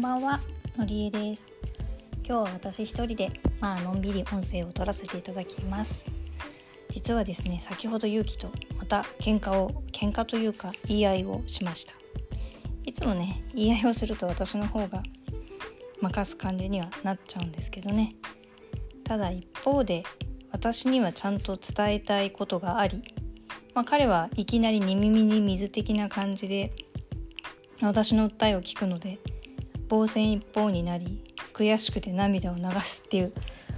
んばんはのりえです。今日は私一人でまあのんびり音声を取らせていただきます。実はですね先ほどゆうきとまた喧嘩を喧嘩というか言い合いをしました。いつもね言い合いをすると私の方が任す感じにはなっちゃうんですけどね。ただ一方で私にはちゃんと伝えたいことがあり、まあ、彼はいきなり耳に水的な感じで私の訴えを聞くので防戦一方になり悔しくて涙を流すっていう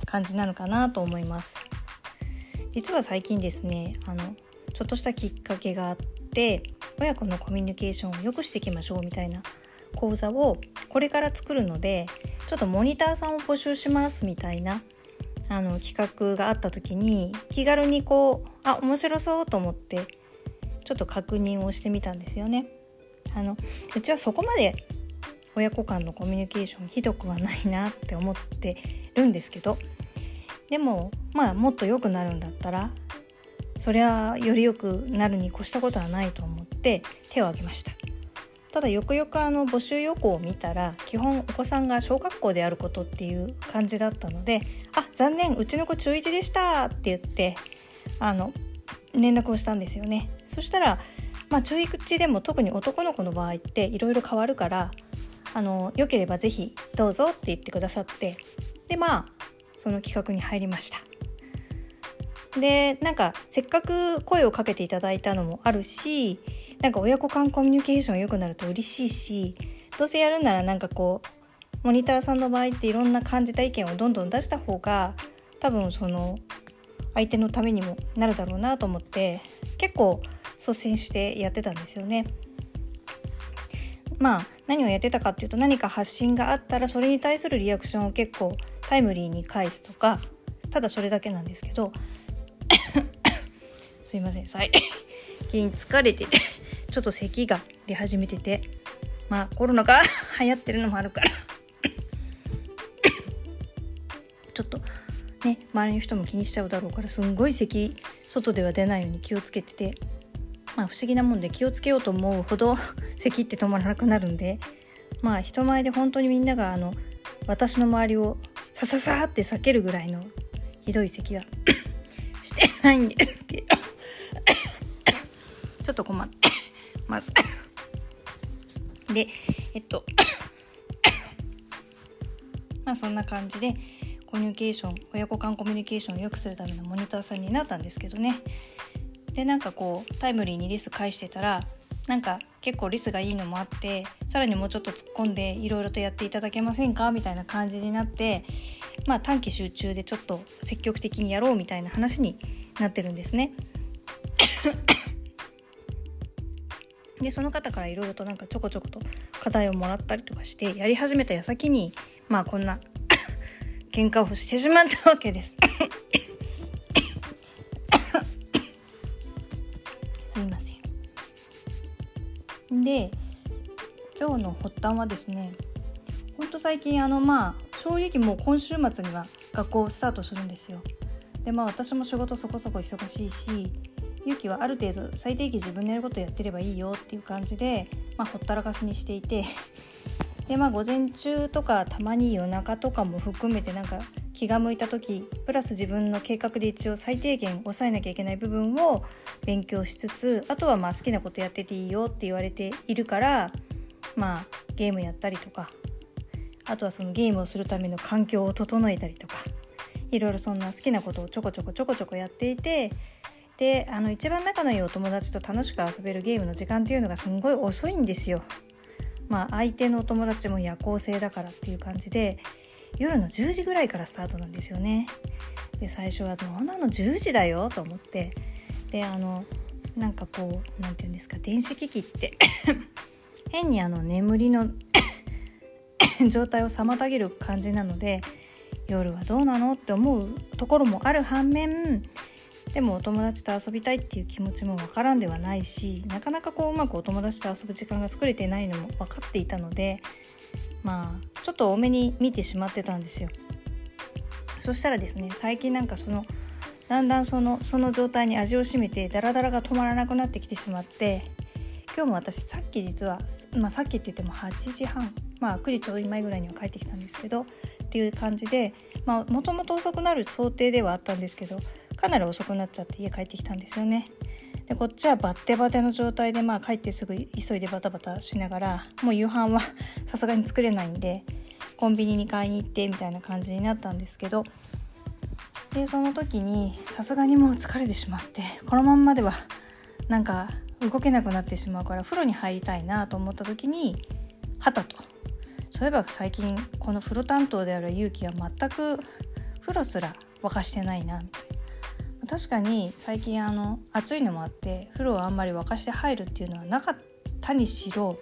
感じなのかなと思います実は最近ですねあのちょっとしたきっかけがあって親子のコミュニケーションを良くしていきましょうみたいな講座をこれから作るのでちょっとモニターさんを募集しますみたいなあの企画があった時に気軽にこうあ面白そうと思ってちょっと確認をしてみたんですよね。あのうちはそこまで親子間のコミュニケーションひどくはないなって思ってるんですけどでもまあもっと良くなるんだったらそりゃより良くなるに越したことはないと思って手を挙げました。ただよくよくあの募集要項を見たら基本お子さんが小学校であることっていう感じだったので「あ残念うちの子中1でした」って言ってあの連絡をしたんですよね。そしたらまあ、中1でも特に男の子の場合っていろいろ変わるからあのよければ是非どうぞって言ってくださってでまあその企画に入りましたでなんかせっかく声をかけていただいたのもあるしなんか親子間コミュニケーション良くなると嬉しいしどうせやるならなんかこうモニターさんの場合っていろんな感じた意見をどんどん出した方が多分その相手のためにもなるだろうなと思って結構率先してやってたんですよね。まあ何をやってたかっていうと何か発信があったらそれに対するリアクションを結構タイムリーに返すとかただそれだけなんですけど すいません最近疲れててちょっと咳が出始めててまあコロナが 流行ってるのもあるから ちょっとね周りの人も気にしちゃうだろうからすんごい咳外では出ないように気をつけててまあ、不思議なもんで気をつけようと思うほど 咳って止まらなくなるんでまあ人前で本当にみんながあの私の周りをさささって避けるぐらいのひどい咳は してないんですけど ちょっと困って ます。でえっとまあそんな感じでコミュニケーション親子間コミュニケーションを良くするためのモニターさんになったんですけどね。でなんかこうタイムリーにリス返してたらなんか結構リスがいいのもあってさらにもうちょっと突っ込んでいろいろとやっていただけませんか？みたいな感じになってまあ短期集中でちょっと積極的にやろうみたいな話になってるんですね。でその方からいろいろとなんかちょこちょこと課題をもらったりとかしてやり始めた矢先にまあこんな 喧嘩をしてしまったわけですすで今日の発端はですねほんと最近あのまあ正直もう今週末には学校スタートするんですよ。でまあ私も仕事そこそこ忙しいしゆきはある程度最低限自分のやることやってればいいよっていう感じで、まあ、ほったらかしにしていて。でまあ午前中とかたまに夜中とかも含めてなんか気が向いた時プラス自分の計画で一応最低限抑えなきゃいけない部分を勉強しつつあとはまあ好きなことやってていいよって言われているからまあゲームやったりとかあとはそのゲームをするための環境を整えたりとかいろいろそんな好きなことをちょこちょこちょこちょこやっていてであの一番仲のいいお友達と楽しく遊べるゲームの時間っていうのがすごい遅いんですよ。まあ相手のお友達も夜行性だからっていう感じで夜の10時ぐらいからスタートなんですよね。で最初は「どうなの10時だよ」と思ってであのなんかこう何て言うんですか電子機器って 変にあの眠りの 状態を妨げる感じなので夜はどうなのって思うところもある反面でもお友達と遊びたいっていう気持ちもわからんではないしなかなかこううまくお友達と遊ぶ時間が作れてないのも分かっていたのでまあちょっと多めに見てしまってたんですよそしたらですね最近なんかそのだんだんそのその状態に味を占めてダラダラが止まらなくなってきてしまって今日も私さっき実は、まあ、さっきって言っても8時半まあ9時ちょうど前ぐらいには帰ってきたんですけどっていう感じでもともと遅くなる想定ではあったんですけどかなり遅くなっちゃって家帰ってきたんですよね。でこっちはバッテバテの状態でまあ帰ってすぐ急いでバタバタしながらもう夕飯は さすがに作れないんでコンビニに買いに行ってみたいな感じになったんですけどでその時にさすがにもう疲れてしまってこのまんまではなんか動けなくなってしまうから風呂に入りたいなと思った時にはたと。そういえば最近この風呂担当である勇気は全く風呂すら沸かしてないなみたい確かに最近あの暑いのもあって風呂をあんまり沸かして入るっていうのはなかったにしろ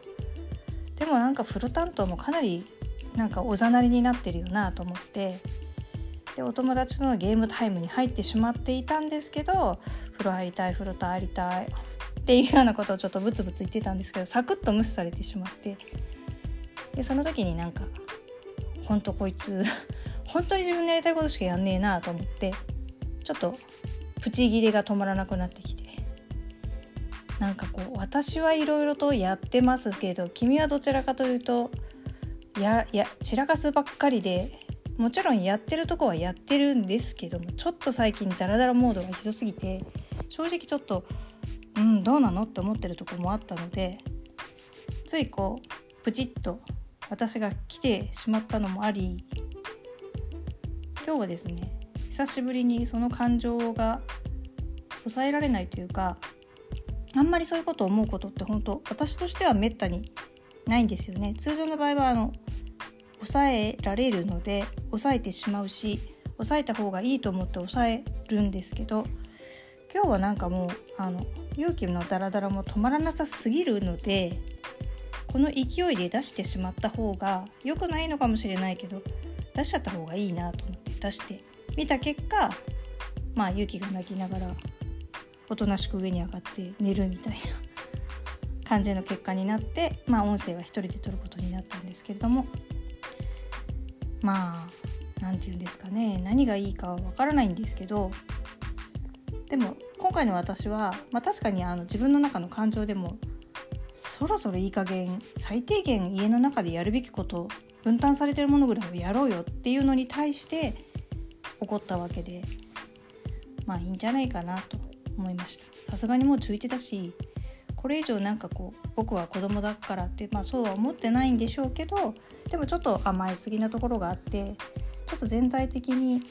でもなんか風呂担当もかなりなんかおざなりになってるよなと思ってでお友達とのゲームタイムに入ってしまっていたんですけど風呂入りたい風呂と入りたいっていうようなことをちょっとブツブツ言ってたんですけどサクッと無視されてしまってでその時になんかほんとこいつ本当に自分のやりたいことしかやんねえなと思ってちょっとプチギレが止まらなくなってきて。なんかこう私はいろいろとやってますけど君はどちらかというとやや散らかすばっかりでもちろんやってるとこはやってるんですけどもちょっと最近ダラダラモードがひどすぎて正直ちょっとうんどうなのって思ってるとこもあったのでついこうプチッと私が来てしまったのもあり今日はですね久しぶりにその感情が抑えられないというかあんまりそういうことを思うことって本当私としてはめったにないんですよね。通常の場合はあの抑えられるので抑えてしまうし抑えた方がいいと思って抑えるんですけど今日はなんかもうあの勇気のダラダラも止まらなさすぎるのでこの勢いで出してしまった方が良くないのかもしれないけど出しちゃった方がいいなと思って出してみた結果まあ勇気が泣きながらおとなしく上に上がって寝るみたいな 感じの結果になってまあ音声は1人で撮ることになったんですけれどもまあ何て言うんですかね。何がいいかはわからないんですけどでも今回の私は、まあ、確かにあの自分の中の感情でもそろそろいい加減最低限家の中でやるべきこと分担されてるものぐらいをやろうよっていうのに対して怒ったわけでまあいいんじゃないかなと思いました。さすがにもう中1だしこれ以上なんかこう僕は子供だからってまあそうは思ってないんでしょうけどでもちょっと甘えすぎなところがあってちょっと全体的に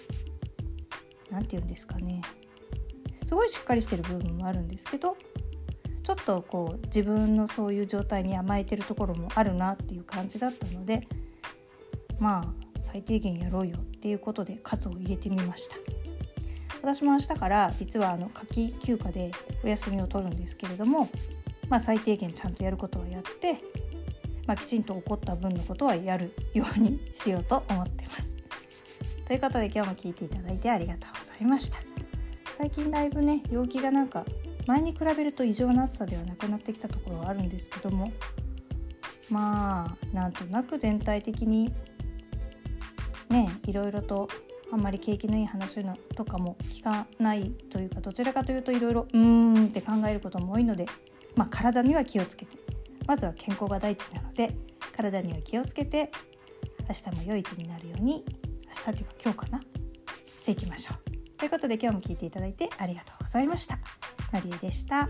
何て言うんですかね。すごいしっかりしてる部分もあるんですけどちょっとこう自分のそういう状態に甘えてるところもあるなっていう感じだったのでまあ最低限やろうよっていうことで喝を入れてみました。私も明日から実はあの夏季休暇でお休みを取るんですけれども、まあ、最低限ちゃんとやることはやって、まあ、きちんと起こった分のことはやるようにしようと思ってます。ということで今日も聞いていただいてありがとうございました。最近だいぶね陽気がなんか前に比べると異常な暑さではなくなってきたところはあるんですけどもまあなんとなく全体的にねいろいろとあんまり景気のいい話のとかも聞かないというかどちらかというといろいろうーんって考えることも多いので、まあ、体には気をつけてまずは健康が第一なので体には気をつけて明日も良い一になるように明日というか今日かなしていきましょう。ということで今日も聞いていただいてありがとうございました。のりえでした。